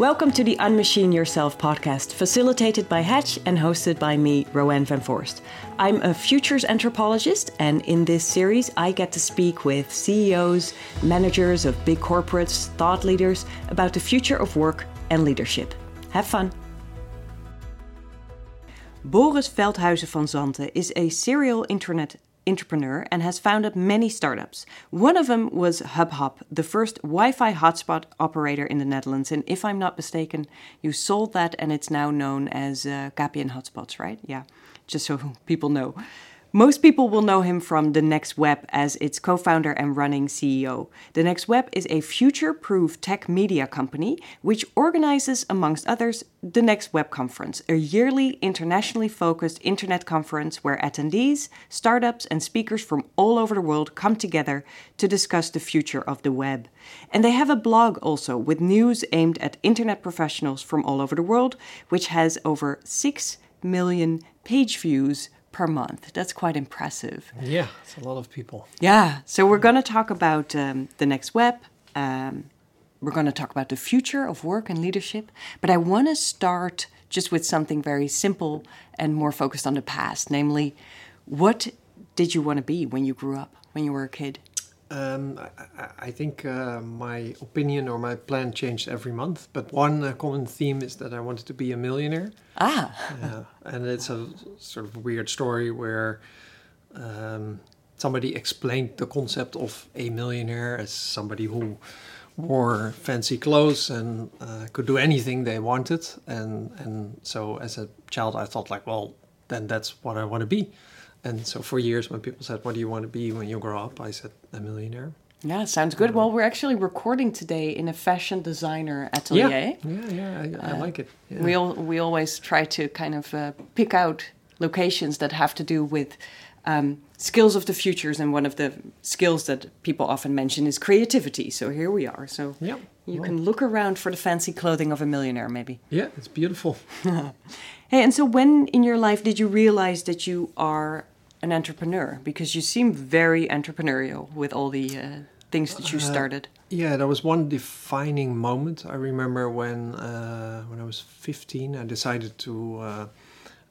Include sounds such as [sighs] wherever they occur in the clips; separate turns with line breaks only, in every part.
Welcome to the Unmachine Yourself podcast, facilitated by Hatch and hosted by me, Rowan van Voorst. I'm a futures anthropologist, and in this series, I get to speak with CEOs, managers of big corporates, thought leaders about the future of work and leadership. Have fun! Boris Veldhuizen van Zanten is a serial internet entrepreneur and has founded many startups. One of them was HubHop, the first Wi Fi hotspot operator in the Netherlands. And if I'm not mistaken, you sold that and it's now known as uh, Hotspots, right? Yeah, just so [laughs] people know. Most people will know him from The Next Web as its co founder and running CEO. The Next Web is a future proof tech media company which organizes, amongst others, the Next Web Conference, a yearly internationally focused internet conference where attendees, startups, and speakers from all over the world come together to discuss the future of the web. And they have a blog also with news aimed at internet professionals from all over the world, which has over 6 million page views per month. That's quite impressive.
Yeah, it's a lot of people.
Yeah. So we're going to talk about um, the next web. Um, we're going to talk about the future of work and leadership. But I want to start just with something very simple and more focused on the past, namely, what did you want to be when you grew up, when you were a kid?
Um, I, I, think uh, my opinion or my plan changed every month, but one uh, common theme is that I wanted to be a millionaire.
Ah.
uh, and it's a sort of weird story where um, somebody explained the concept of a millionaire as somebody who wore fancy clothes and uh, could do anything they wanted. And, and so as a child, I thought like, well, then that's what I want to be. And so for years, when people said, "What do you want to be when you grow up?" I said, "A millionaire."
Yeah, sounds good. Well, we're actually recording today in a fashion designer atelier.
Yeah, yeah, yeah I, I uh, like it. Yeah.
We all, we always try to kind of uh, pick out locations that have to do with um, skills of the futures, and one of the skills that people often mention is creativity. So here we are. So
yeah,
you well. can look around for the fancy clothing of a millionaire, maybe.
Yeah, it's beautiful. [laughs]
hey, and so when in your life did you realize that you are an entrepreneur? Because you seem very entrepreneurial with all the uh, things that you uh, started. Uh,
yeah, there was one defining moment. I remember when uh, when I was 15, I decided to uh,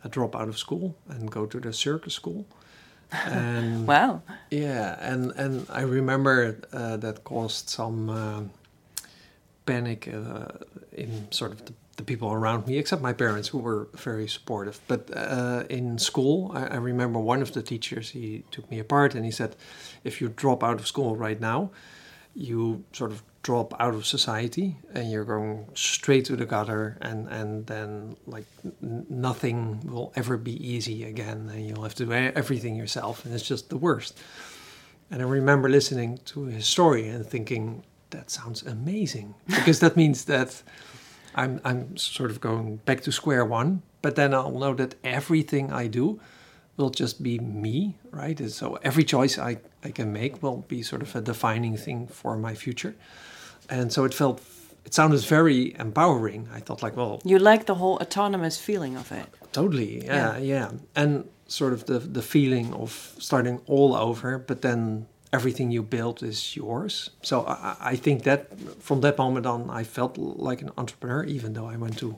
drop out of school and go to the circus school. [laughs]
And wow.
Yeah, and and I remember uh, that caused some panic in sort of the the people around me, except my parents, who were very supportive. But uh, in school, I, I, remember one of the teachers, he took me apart and he said, if you drop out of school right now, you sort of drop out of society and you're going straight to the gutter and, and then like n- nothing will ever be easy again and you'll have to do everything yourself and it's just the worst. And I remember listening to his story and thinking, that sounds amazing because that means that I'm I'm sort of going back to square one, but then I'll know that everything I do will just be me, right? And so every choice I, I can make will be sort of a defining thing for my future. And so it felt it sounded very empowering. I thought like, well
You like the whole autonomous feeling of it.
Totally. Yeah, yeah. yeah. And sort of the the feeling of starting all over, but then everything you build is yours. So I, I, think that from that moment on, I felt like an entrepreneur, even though I went to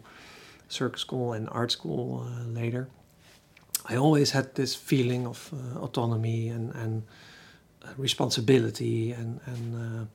circus school and art school uh, later. I always had this feeling of uh, autonomy and, and uh, responsibility and, and uh,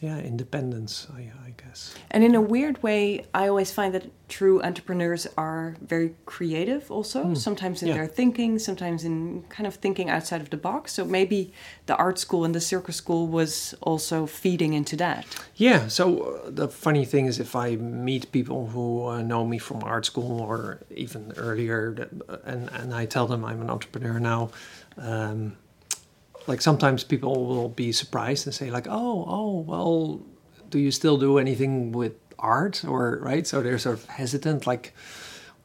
yeah, independence, I, I, guess.
And in a weird way, I always find that true entrepreneurs are very creative also, mm. sometimes in yeah. their thinking, sometimes in kind of thinking outside of the box. So maybe the art school and the circus school was also feeding into that.
Yeah, so uh, the funny thing is, if I meet people who uh, know me from art school or even earlier, uh, and, and I tell them I'm an entrepreneur now, um, like sometimes people will be surprised and say like oh oh well do you still do anything with art? Or right? So they're sort of hesitant like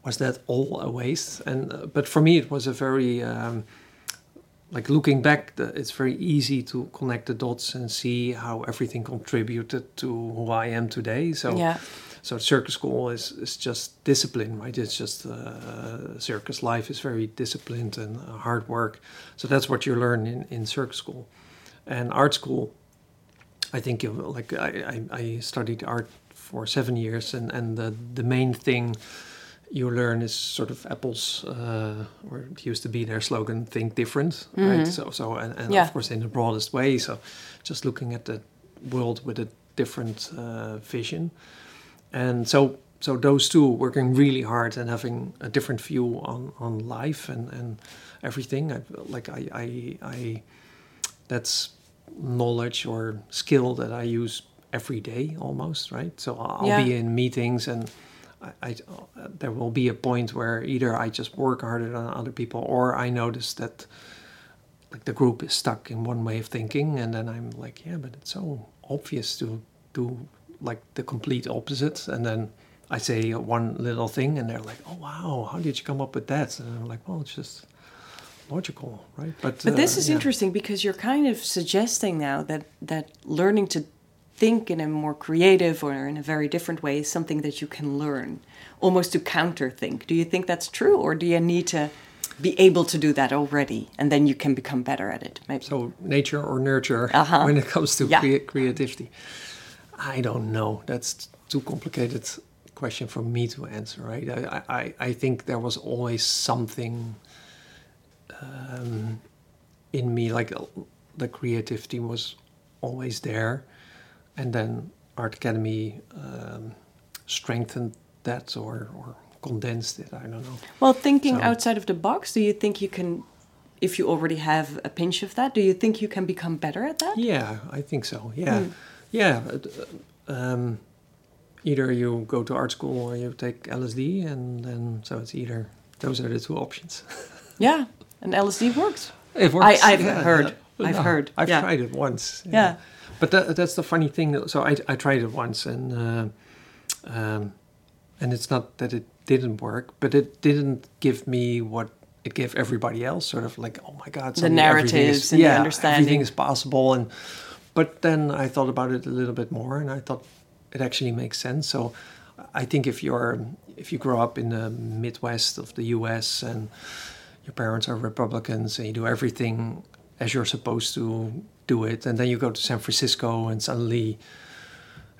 was that all a waste? And uh, but for me it was a very um, like looking back the, it's very easy to connect the dots and see how everything contributed to who i am today. So
yeah
so circus school is, is just discipline, right? It's just uh, circus life is very disciplined and uh, hard work. So that's what you learn in, in circus school. And art school, I think you like I, I, I studied art for seven years, and and the the main thing you learn is sort of Apple's, uh, or it used to be their slogan, "Think different," right? So so and, and
Yeah.
of course in the broadest way. So just looking at the world with a different uh, vision, and so so those two working really hard and having a different view on on life and and everything. I like I I, I that's knowledge or skill that I use every day almost, right? So I'll
Yeah.
be in meetings and I, I there will be a point where either I just work harder than other people or I notice that like the group is stuck in one way of thinking and then I'm like, yeah, but it's so obvious to do like the complete opposite and then I say one little thing and they're like, "Oh wow, how did you come up with that?" And I'm like, "Well, it's just logical, right?" But
But this
uh,
is
yeah.
interesting because you're kind of suggesting now that that learning to think in a more creative or in a very different way is something that you can learn, almost to counter think. Do you think that's true, or do you need to be able to do that already, and then you can become better at it? Maybe.
So nature or nurture
Uh-huh.
when it comes to
Yeah.
crea- creativity. I don't know. That's too complicated question for me to answer, right? I, I, I think there was always something um, in me, like the creativity was always there, and then Art Academy um, strengthened that or, or condensed it. I don't know.
Well, thinking
So-
outside of the box, do you think you can, if you already have a pinch of that, do you think you can become better at that?
Yeah, I think so. Yeah,
Hmm.
Yeah. uh, um, either you go to art school or you take LSD, and then so it's either those are the two options. [laughs]
Yeah, and LSD works.
It
I- I've heard. I've
No,
heard,
I've
yeah.
tried it once.
Yeah.
But that, that's the funny thing. So I, I tried it once, and uh, um, and it's not that it didn't work, but it didn't give me what it gave everybody else. Sort of like, oh my god,
The narratives
is,
and the
yeah,
understanding.
everything is possible. And but then I thought about it a little bit more, and I thought it actually makes sense. So I think if you're if you grow up in the Midwest of the U.S. and your parents are Republicans and you do everything as you're supposed to do it, and then you go to San Francisco and suddenly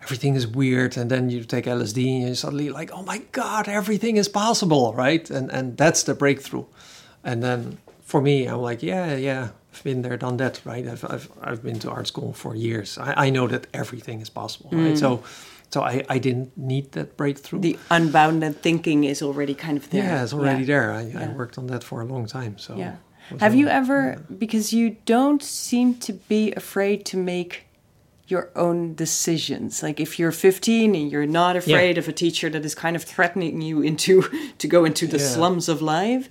everything is weird, and then you take LSD and you're suddenly like, oh my god, everything is possible, right? And and that's the breakthrough. And then for me, I'm like, yeah, yeah, I've been there, done that, right? I've I've, I've been to art school for years. I, I know that everything is possible, right? So. So I, I didn't need that breakthrough.
The unbounded thinking is already kind of there.
Yeah, it's already
Yeah.
there. I, I worked on that for a long time. So
Yeah. Have you ever, because you don't seem to be afraid to make your own decisions. Like if you're 15 and you're not afraid of a teacher that is kind of threatening you into [laughs] to go into the
Yeah.
slums of life.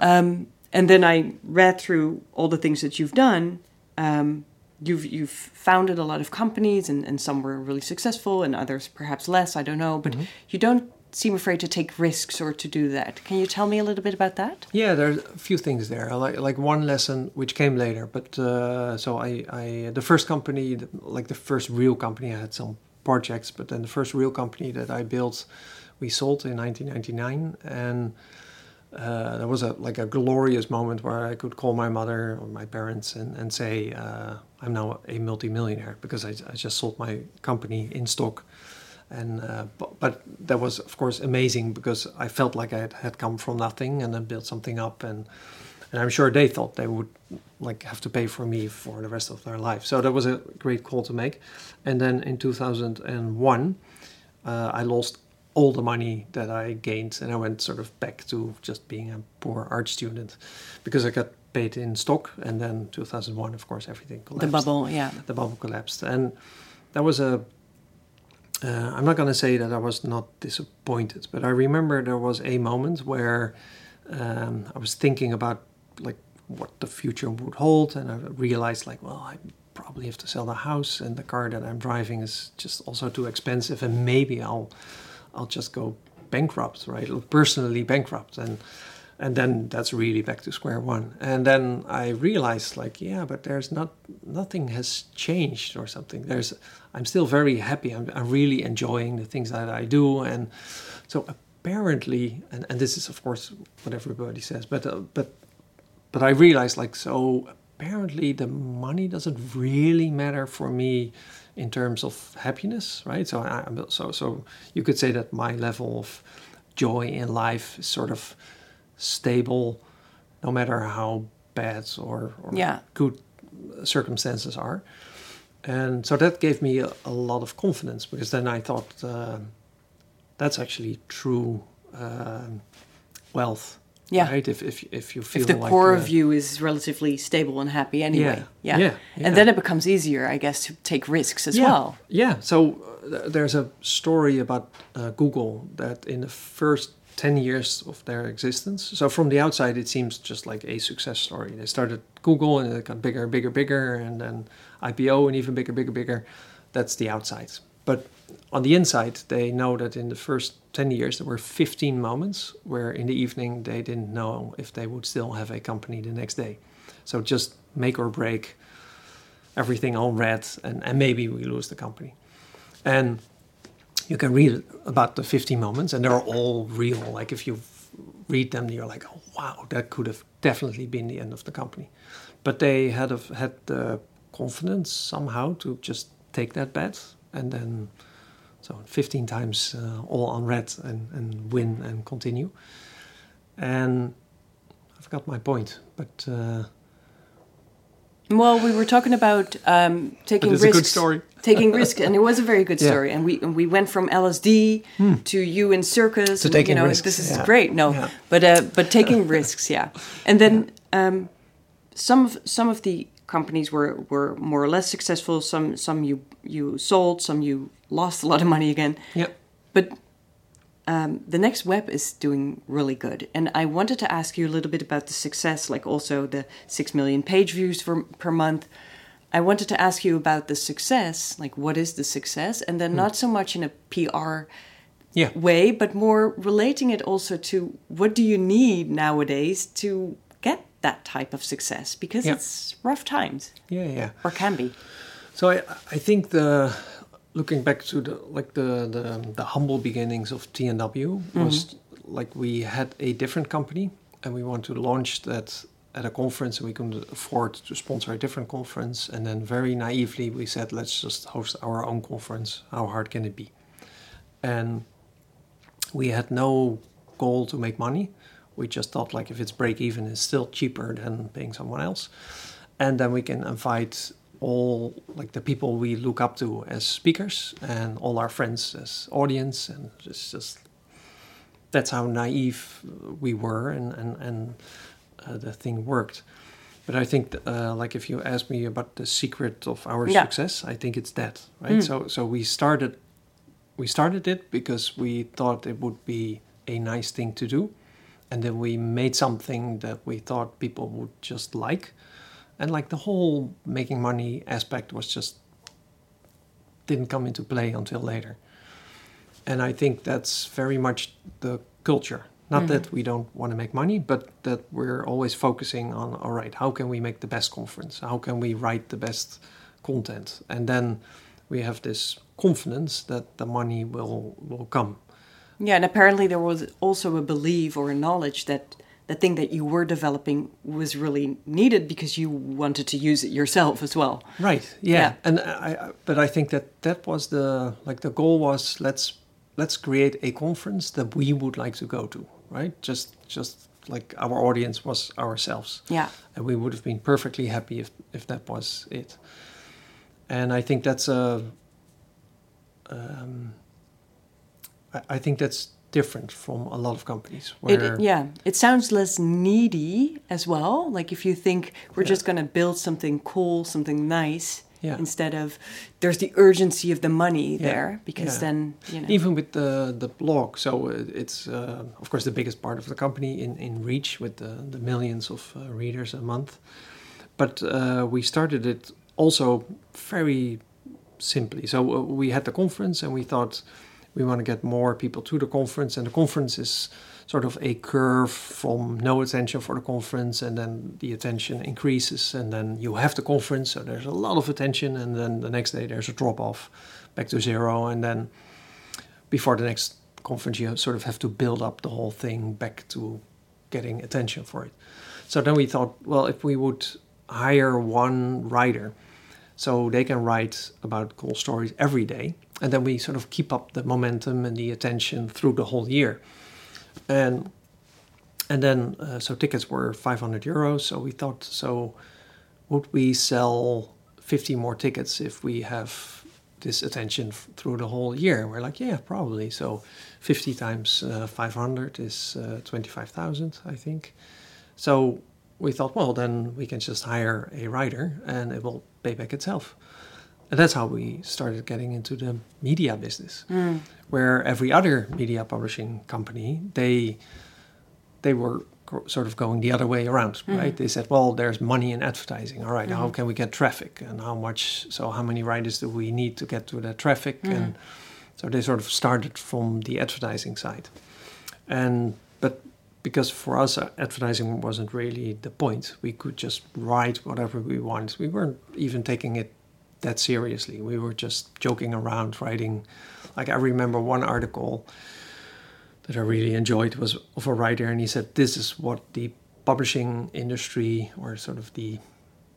Um, and then I read through all the things that you've done. Um, you've you've founded a lot of companies, and, and some were really successful, and others perhaps less. I don't know, but you don't seem afraid to take risks or to do that. Can you tell me a little bit about that?
Yeah, there's a few things there. Like like one lesson which came later, but uh, so I, I the first company, like the first real company, I had some projects, but then the first real company that I built, we sold in 1999, and uh, there was a like a glorious moment where I could call my mother or my parents and and say uh, I'm now a multimillionaire because I, I just sold my company in stock. And uh, but, but that was of course amazing because I felt like I had, had come from nothing and then built something up and and I'm sure they thought they would like have to pay for me for the rest of their life. So that was a great call to make. And then in 2001, uh, I lost all the money that I gained and I went sort of back to just being a poor art student because I got paid in stock. And then 2001, of course, everything collapsed
The bubble, yeah.
the bubble collapsed. And that was a. Uh, I'm not going to say that I was not disappointed, but I remember there was a moment where um, I was thinking about like what the future would hold, and I realized like, well, I probably have to sell the house, and the car that I'm driving is just also too expensive, and maybe I'll, I'll just go bankrupt, right? Personally bankrupt, and and then that's really back to square one. And then i realized like yeah but there's not nothing has changed or something. There's i'm still very happy. I'm, I'm really enjoying the things that i do. And so apparently and, and this is of course what everybody says but uh, but but i realized like so apparently the money doesn't really matter for me in terms of happiness, right? So, I, so, so you could say that my level of joy in life is sort of stable, no matter how bad or, or
Yeah.
good circumstances are. And so that gave me a, a lot of confidence because then I thought uh, that's actually true um wealth,
Yeah.
right? If if if you feel
if the
like,
core of you is relatively stable and happy anyway.
Yeah, yeah, yeah.
And then it becomes easier, I guess, to take risks as
yeah,
well.
Yeah. So uh, there's a story about uh, Google that in the first 10 years of their existence, so from the outside, it seems just like a success story. They started Google and it got bigger, bigger, bigger, and then IPO and even bigger, bigger, bigger. That's the outside. But on the inside, they know that in the first 10 years, there were 15 moments where in the evening they didn't know if they would still have a company the next day. So just make or break everything on red, and, and maybe we lose the company. And you can read about the 15 moments, and they're all real. Like if you read them, you're like, oh wow, that could have definitely been the end of the company. But they had have had the confidence somehow to just take that bet, and then so 15 times uh, all on red and, and win and continue. And I forgot my point, but uh,
Well, we were talking about um, taking
But it's a
risks.
good story. [laughs]
taking risks, and it was a very good
Yeah.
story. And we and we went from LSD to you in circus.
To
and,
taking
you know,
risks,
This is
yeah.
great. No,
Yeah.
but uh, but taking risks, yeah. And then um, some of some of the companies were were more or less successful. Some some you you sold. Some you lost a lot of money again.
yeah.
But um, the next web is doing really good, and I wanted to ask you a little bit about the success, like also the six million page views for, per month. I wanted to ask you about the success, like what is the success, and then not so much in a PR
Yeah.
way, but more relating it also to what do you need nowadays to get that type of success because
Yeah.
it's rough times
Yeah, yeah.
or can be.
So I, I think the looking back to the like the the, the humble beginnings of TNW mm-hmm. was like we had a different company and we want to launch that at a conference and we couldn't afford to sponsor a different conference and then very naively we said let's just host our own conference how hard can it be and we had no goal to make money we just thought like if it's break even it's still cheaper than paying someone else. And then we can invite all like the people we look up to as speakers and all our friends as audience. And it's just that's how naive we were and and and uh, the thing worked. But i think uh, like if you ask me about the secret of our
Yeah.
success i think it's that right? So so we started we started it because we thought it would be a nice thing to do and then we made something that we thought people would just like. And like the whole making money aspect was just didn't come into play until later. And i think that's very much the culture. Not mm-hmm. that we don't want to make money but that we're always focusing on all right how can we make the best conference? How can we write the best content? And then we have this confidence that the money will will come
Yeah, and apparently there was also a belief or a knowledge that the thing that you were developing was really needed because you wanted to use it yourself as well.
Right. Yeah.
Yeah.
And I, I, but I think that that was the like the goal was let's let's create a conference that we would like to go to. Right. Just just like our audience was ourselves.
Yeah.
And we would have been perfectly happy if if that was it. And I think that's a. Um, I, think that's different from a lot of companies where
It, yeah, it sounds less needy as well. Like if you think we're
Yeah.
just going to build something cool, something nice,
Yeah.
instead of there's the urgency of the money
Yeah,
there because then you know
even with the the blog so uh, it's uh, of course the biggest part of the company in in reach with the, the millions of uh, readers a month but uh, we started it also very simply so uh, we had the conference and we thought we want to get more people to the conference and the conference is sort of a curve from no attention for the conference and then the attention increases and then you have the conference so there's a lot of attention and then the next day there's a drop off back to zero and then before the next conference you sort of have to build up the whole thing back to getting attention for it. So then we thought well if we would hire one writer so they can write about cool stories every day, and then we sort of keep up the momentum and the attention through the whole year. And and then uh, so tickets were 500 euros. So we thought, so would we sell 50 more tickets if we have this attention f- through the whole year? We're like, yeah, probably. So 50 times uh, 500 is uh, 25,000, I think. So we thought, well, then we can just hire a writer and it will pay back itself. And that's how we started getting into the media business, mm. where every other media publishing company, they they were sort of going the other way around, mm. right? They said, well, there's money in advertising. All right, how mm. can we get traffic? And how much, so how many writers do we need to get to that traffic? And so they sort of started from the advertising side. And, but because for us, uh, advertising wasn't really the point. We could just write whatever we want. We weren't even taking it that seriously. We were just joking around, writing. Like I remember one article that I really enjoyed was of a writer, and he said, "This is what the publishing industry, or sort of the,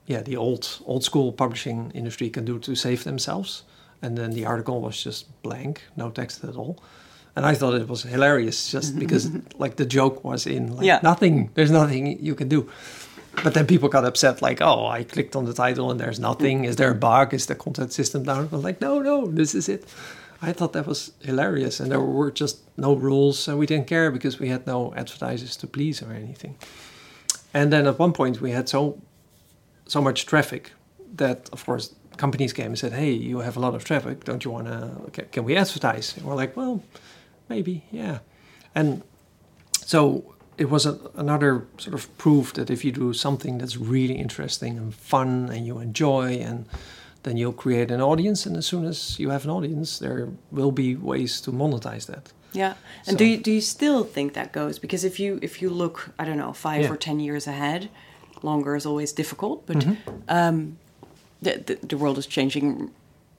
yeah, the old old school publishing industry can do to save themselves." And then the article was just blank, no text at all. And I thought it was hilarious, just [laughs] because like the joke was in like
Yeah.
nothing. There's nothing you can do. But then people got upset, like, "Oh, I clicked on the title and there's nothing. Is there a bug? Is the content system down?" I was like, "No, no, this is it." I thought that was hilarious, and there were just no rules, and we didn't care because we had no advertisers to please or anything. And then at one point, we had so so much traffic that, of course, companies came and said, "Hey, you have a lot of traffic. Don't you want to? Can, can we advertise?" And we're like, "Well, maybe, yeah." And so it was a, another sort of proof that if you do something that's really interesting and fun and you enjoy and then you'll create an audience and as soon as you have an audience there will be ways to monetize that
Yeah. And
So-
do you, do you still think that goes? Because if you if you look, I don't know, five
Yeah.
or ten years ahead, longer is always difficult. But
Mm-hmm.
um, the, the the world is changing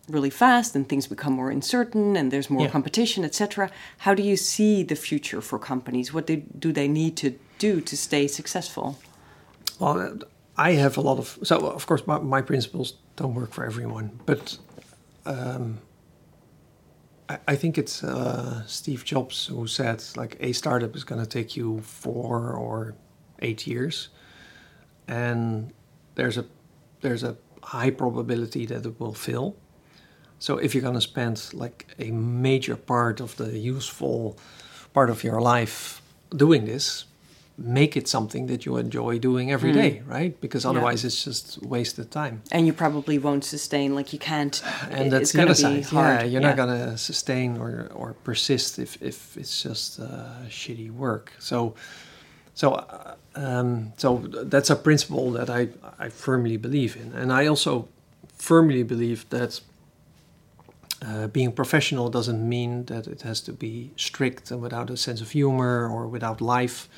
really fast, and things become more uncertain, and there's more
Yeah.
competition, etc. How do you see the future for companies? What do, they need to do to stay successful?
well i have a lot of so of course my, my principles don't work for everyone but um, I, I think it's uh, steve jobs who said like a startup is going to take you four or eight years and there's a there's a high probability that it will fail so if you're going to spend like a major part of the useful part of your life doing this make it something that you enjoy doing every day right? Because otherwise it's just wasted time.
And you probably won't sustain, like you can't. [sighs]
and
it-
that's
it's
the other
be
side.
hard.
yeah you're not going to sustain or, or persist if, if it's just uh, shitty work. So so uh, um, so that's a principle that I, I firmly believe in. And I also firmly believe that uh, being professional doesn't mean that it has to be strict and without a sense of humor or without life.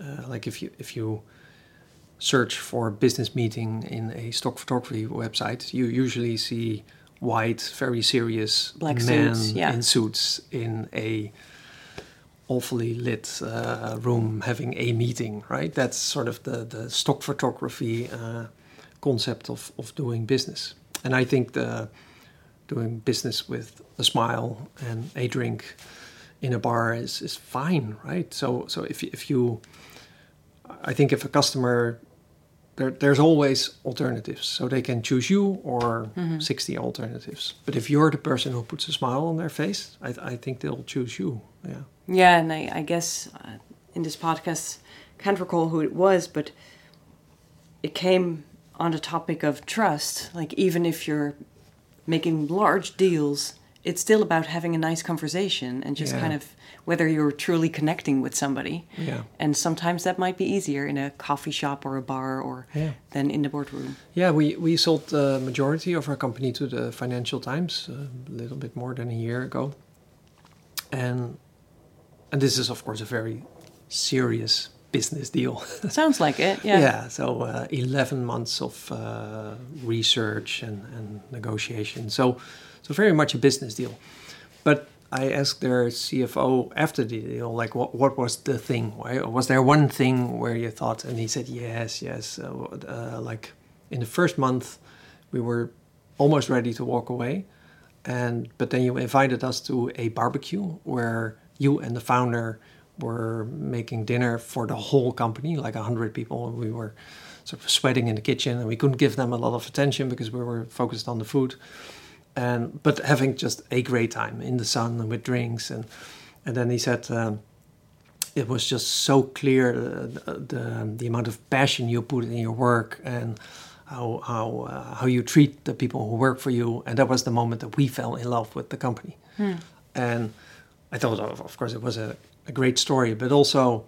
Uh, like if you if you search for a business meeting in a stock photography website, you usually see white, very serious
Black
men
suits, yeah.
in suits in a awfully lit uh, room having a meeting. Right, that's sort of the the stock photography uh, concept of of doing business. And I think the doing business with a smile and a drink in a bar is, is fine, right? So so if you- if you, I think if a customer, there there's always alternatives, so they can choose you or sixty alternatives. But if you're the person who puts a smile on their face, I I think they'll choose you. Yeah.
Yeah, and I, I guess uh, in this podcast, can't recall who it was, but it came on the topic of trust. Like even if you're making large deals, it's still about having a nice conversation and just
Yeah.
kind of whether you're truly connecting with somebody.
Yeah.
And sometimes that might be easier in a coffee shop or a bar or
Yeah.
than in the boardroom.
Yeah, we, we sold the majority of our company to the Financial Times uh, a little bit more than a year ago. And and this is of course a very serious business deal. [laughs]
Sounds like it. Yeah.
Yeah, so uh, 11 months of uh, research and, and negotiation. So so very much a business deal. But I asked their CFO after the deal, like, what, what was the thing? Why, was there one thing where you thought? And he said, yes, yes. Uh, uh, like in the first month, we were almost ready to walk away, and but then you invited us to a barbecue where you and the founder were making dinner for the whole company, like a hundred people. We were sort of sweating in the kitchen, and we couldn't give them a lot of attention because we were focused on the food. And but having just a great time in the sun and with drinks, and and then he said. Um, it was just so clear uh, the, the amount of passion you put in your work and how how uh, how you treat the people who work for you and that was the moment that we fell in love with the company
Hmm.
and I thought of, of course it was a, a great story but also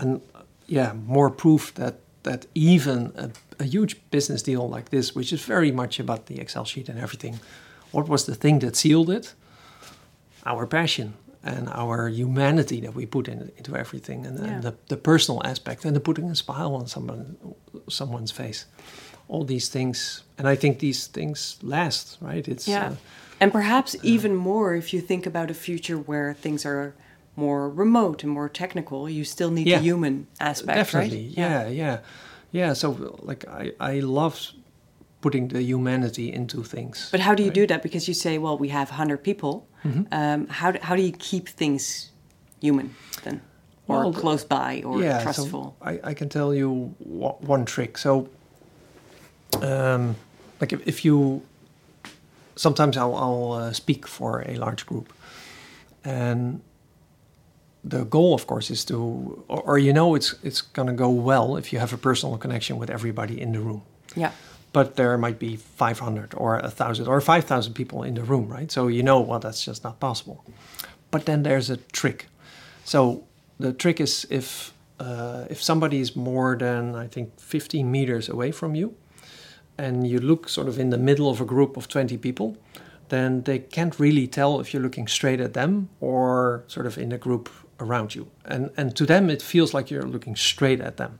an yeah more proof that that even a, a huge business deal like this which is very much about the Excel sheet and everything what was the thing that sealed it our passion and our humanity that we put in, into everything and,
Yeah.
and the, the personal aspect and the putting a smile on someone someone's face all these things and i think these things last right it's
Yeah.
uh,
and perhaps even more if you think about a future where things are more remote and more technical, you still need
Yeah.
the human aspect,
definitely
right?
yeah yeah yeah so like i i love putting the humanity into things
But how do you
right?
do that? Because you say, well, we have 100 people.
Mhm.
Um, how, do, how do you keep things human then? Or
Well,
close by or
yeah,
trustful?
So I, I can tell you wa- one trick. So, um, like if, if you, sometimes I'll, I'll uh, speak for a large group, and the goal, of course, is to, or, or you know, it's it's gonna go well if you have a personal connection with everybody in the room.
yeah.
But there might be 500 or 1,000 or 5,000 people in the room, right? So you know, well, that's just not possible. But then there's a trick. So the trick is if uh, if somebody is more than I think 15 meters away from you, and you look sort of in the middle of a group of 20 people, then they can't really tell if you're looking straight at them or sort of in a group around you. And and to them it feels like you're looking straight at them.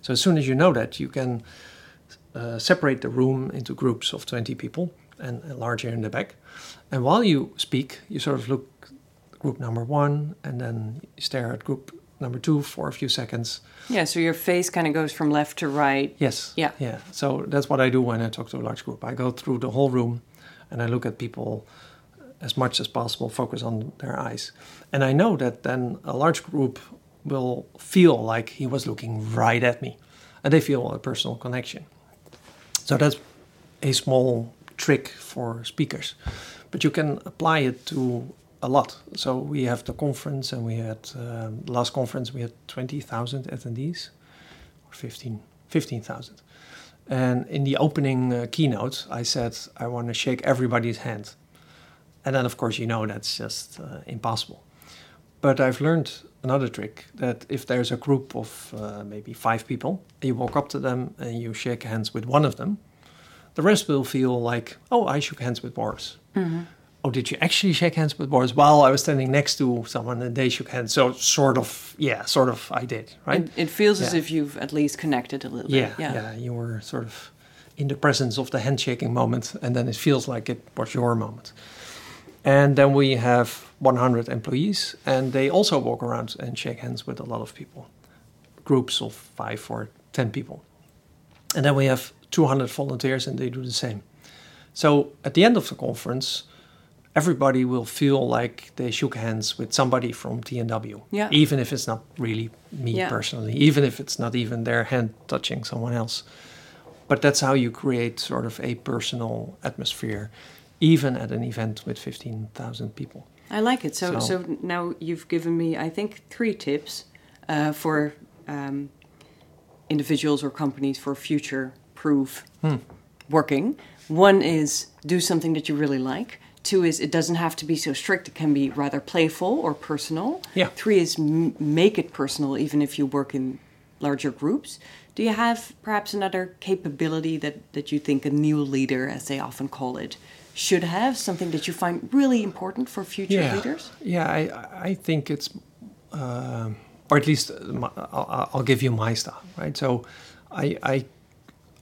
So as soon as you know that, you can uh, separate the room into groups of 20 people and, and larger in the back. And while you speak, you sort of look group number one and then stare at group number two for a few seconds.
Yeah, so your face kind of goes from left to right.
Yes.
Yeah.
Yeah. So that's what I do when I talk to a large group. I go through the whole room and I look at people as much as possible, focus on their eyes. And I know that then a large group will feel like he was looking right at me and they feel a personal connection. So that's a small trick for speakers, but you can apply it to a lot. So we have the conference, and we had um, last conference we had twenty thousand attendees, or 15 15,000. And in the opening uh, keynote, I said I want to shake everybody's hand, and then of course you know that's just uh, impossible. But I've learned another trick that if there's a group of uh, maybe five people, you walk up to them and you shake hands with one of them, the rest will feel like, oh, I shook hands with Boris. Oh, did you actually shake hands with Boris? While I was standing next to someone and they shook hands. So, sort of, yeah, sort of, I did, right?
It, it feels as if you've at least connected a little
yeah,
bit.
Yeah, yeah, You were sort of in the presence of the handshaking moment, and then it feels like it was your moment. And then we have 100 employees, and they also walk around and shake hands with a lot of people, groups of five or 10 people. And then we have 200 volunteers, and they do the same. So at the end of the conference, everybody will feel like they shook hands with somebody from TNW,
Yeah.
even if it's not really me
Yeah.
personally, even if it's not even their hand touching someone else. But that's how you create sort of a personal atmosphere, even at an event with 15,000 people.
I like it. So, so,
So-
now you've given me, I think, three tips uh, for um, individuals or companies for future-proof
Hmm.
working. One is do something that you really like. Two is it doesn't have to be so strict. It can be rather playful or personal.
Yeah.
Three is m- make it personal, even if you work in larger groups. Do you have perhaps another capability that, that you think a new leader, as they often call it, should have? Something that you find really important for future
yeah.
leaders?
Yeah, I, I think it's, um or at least uh, my, I'll, I'll give you my style, right? So I, I,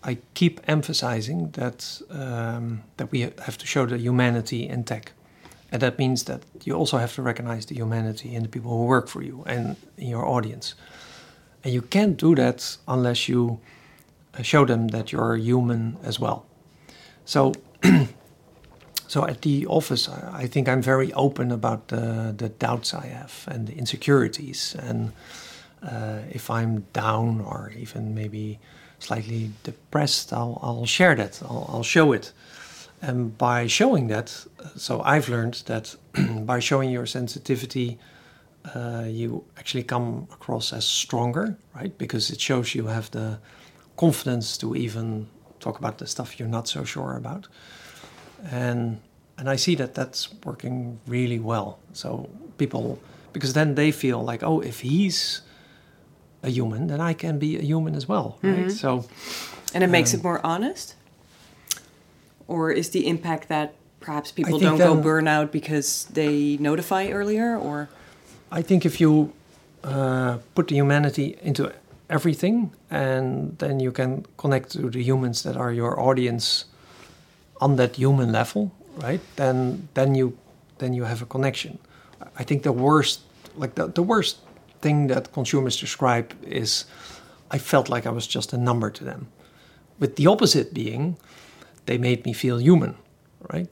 I keep emphasizing that, um, that we have to show the humanity in tech. And that means that you also have to recognize the humanity in the people who work for you and in your audience. And you can't do that unless you uh, show them that you're human as well. So [clears throat] so at the office, I, think I'm very open about the, the doubts I have and the insecurities. And uh, if I'm down or even maybe slightly depressed, I'll, I'll share that, I'll, I'll show it. And by showing that, so I've learned that [clears throat] by showing your sensitivity, uh, you actually come across as stronger, right? Because it shows you have the confidence to even talk about the stuff you're not so sure about. And and I see that that's working really well. So people, because then they feel like, oh, if he's a human, then I can be a human as well, right? Mm-hmm. So,
and it makes um, it more honest. Or is the impact that perhaps people don't go burnout because they notify earlier, or?
I think if you uh, put the humanity into everything, and then you can connect to the humans that are your audience on that human level, right? Then then you then you have a connection. I think the worst like the, the worst thing that consumers describe is I felt like I was just a number to them. With the opposite being, they made me feel human, right?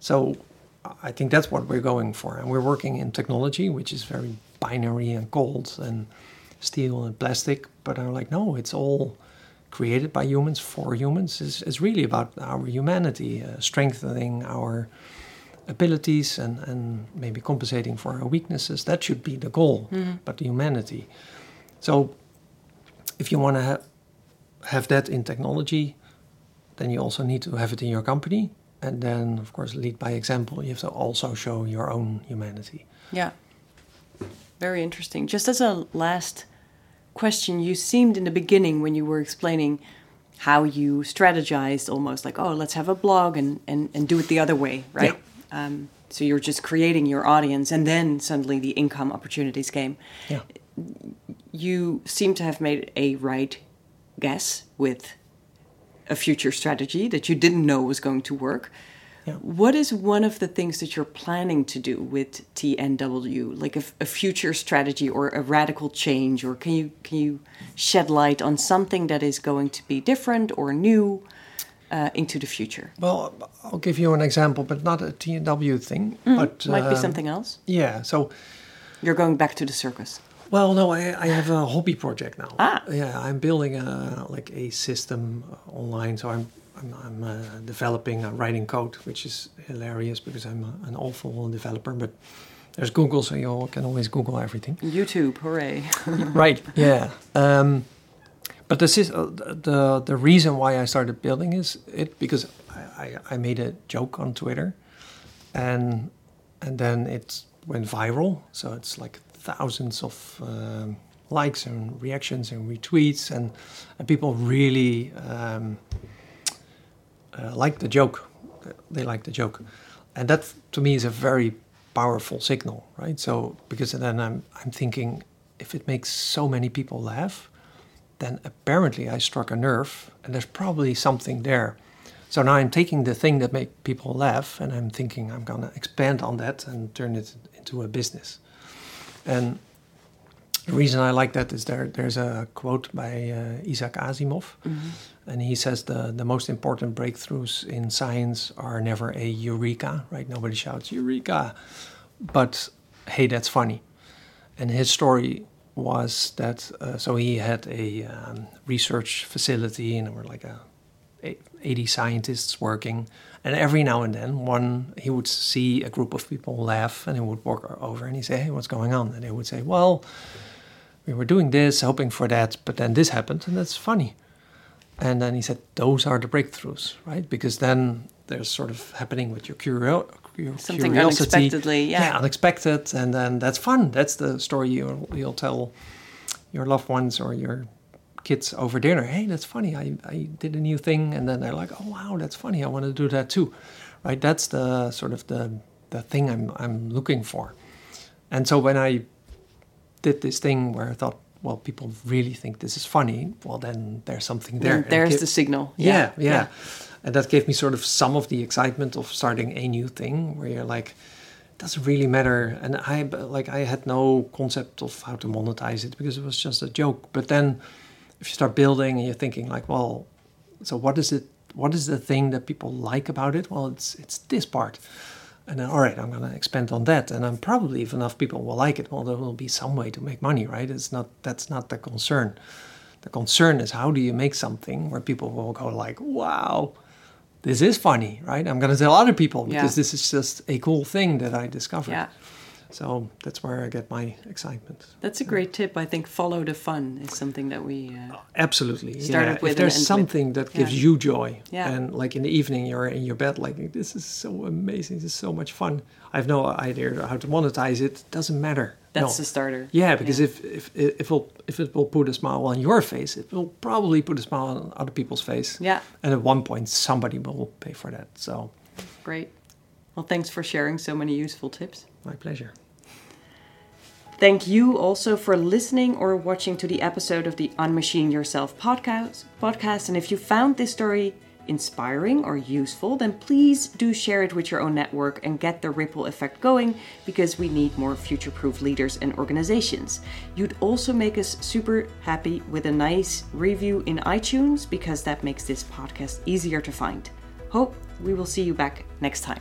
So I think that's what we're going for. And we're working in technology, which is very binary and cold and steel and plastic. But I'm like, no, it's all created by humans for humans. It's, it's really about our humanity, uh, strengthening our abilities and, and maybe compensating for our weaknesses. That should be the goal, mm-hmm. but the humanity. So if you want to ha- have that in technology, then you also need to have it in your company and then of course lead by example you have to also show your own humanity
yeah very interesting just as a last question you seemed in the beginning when you were explaining how you strategized almost like oh let's have a blog and and, and do it the other way right yeah. Um, so you're just creating your audience and then suddenly the income opportunities came
yeah.
you seem to have made a right guess with a future strategy that you didn't know was going to work. Yeah. What is one of the things that you're planning to do with TNW, like a, a, future strategy or a radical change, or can you can you shed light on something that is going to be different or new uh, into the future?
Well, I'll give you an example, but not a TNW thing,
mm,
but
might um, be something else.
Yeah, so
you're going back to the circus.
Well, no, I, I have a hobby project now.
Ah.
Yeah, I'm building a like a system online. So I'm I'm, I'm uh, developing, uh, writing code, which is hilarious because I'm a, an awful developer. But there's Google, so you can always Google everything.
YouTube, hooray! [laughs]
right. Yeah. Um, but uh, the the reason why I started building is it because I, I, I made a joke on Twitter, and and then it went viral. So it's like thousands of um, likes and reactions and retweets, and, and people really um, uh, like the joke. They like the joke, and that to me is a very powerful signal, right? So because then I'm I'm thinking if it makes so many people laugh, then apparently I struck a nerve, and there's probably something there. So now I'm taking the thing that make people laugh, and I'm thinking I'm gonna expand on that and turn it into a business. And the reason I like that is there. There's a quote by uh, Isaac Asimov, mm-hmm. and he says the the most important breakthroughs in science are never a eureka. Right? Nobody shouts eureka, but hey, that's funny. And his story was that uh, so he had a um, research facility, and there were like a 80 scientists working and every now and then, one he would see a group of people laugh, and he would walk over and he'd say, "Hey, what's going on?" And they would say, "Well, we were doing this, hoping for that, but then this happened, and that's funny." And then he said, "Those are the breakthroughs, right? Because then there's sort of happening with your, curio- your
Something
curiosity,
unexpectedly, yeah.
yeah, unexpected, and then that's fun. That's the story you'll, you'll tell your loved ones or your kids over dinner. Hey, that's funny. I, I did a new thing, and then they're like, oh wow, that's funny. I want to do that too, right? That's the sort of the the thing I'm I'm looking for. And so when I did this thing where I thought, well, people really think this is funny, well, then there's something there.
Mm, there's the signal.
Yeah yeah, yeah, yeah, And that gave me sort of some of the excitement of starting a new thing where you're like, it doesn't really matter. And I like I had no concept of how to monetize it because it was just a joke. But then if you start building and you're thinking like, well, so what is it? what is the thing that people like about it? Well, it's it's this part. And then, all right, I'm going to expand on that. And I'm probably, if enough people will like it, well, there will be some way to make money, right? It's not that's not the concern. The concern is how do you make something where people will go like, wow, this is funny, right? I'm going to tell other people because
Yeah.
this is just a cool thing that I discovered.
Yeah.
So that's where I get my excitement.
That's a great tip. I think follow the fun is something that we. Uh,
Absolutely.
Started
yeah.
with
if there's
end with.
something that gives
Yeah.
you joy,
Yeah.
and like in the evening you're in your bed, like this is so amazing, this is so much fun. I have no idea how to monetize it. Doesn't matter.
That's
no.
the starter.
Yeah, because if if if it will if it will put a smile on your face, it will probably put a smile on other people's face.
Yeah,
And at one point, somebody will pay for that. So,
great. Well, thanks for sharing so many useful tips.
my pleasure.
Thank you also for listening or watching to the episode of the Unmachine Yourself podcast. Podcast, and if you found this story inspiring or useful, then please do share it with your own network and get the ripple effect going because we need more future-proof leaders and organizations. You'd also make us super happy with a nice review in iTunes because that makes this podcast easier to find. Hope we will see you back next time.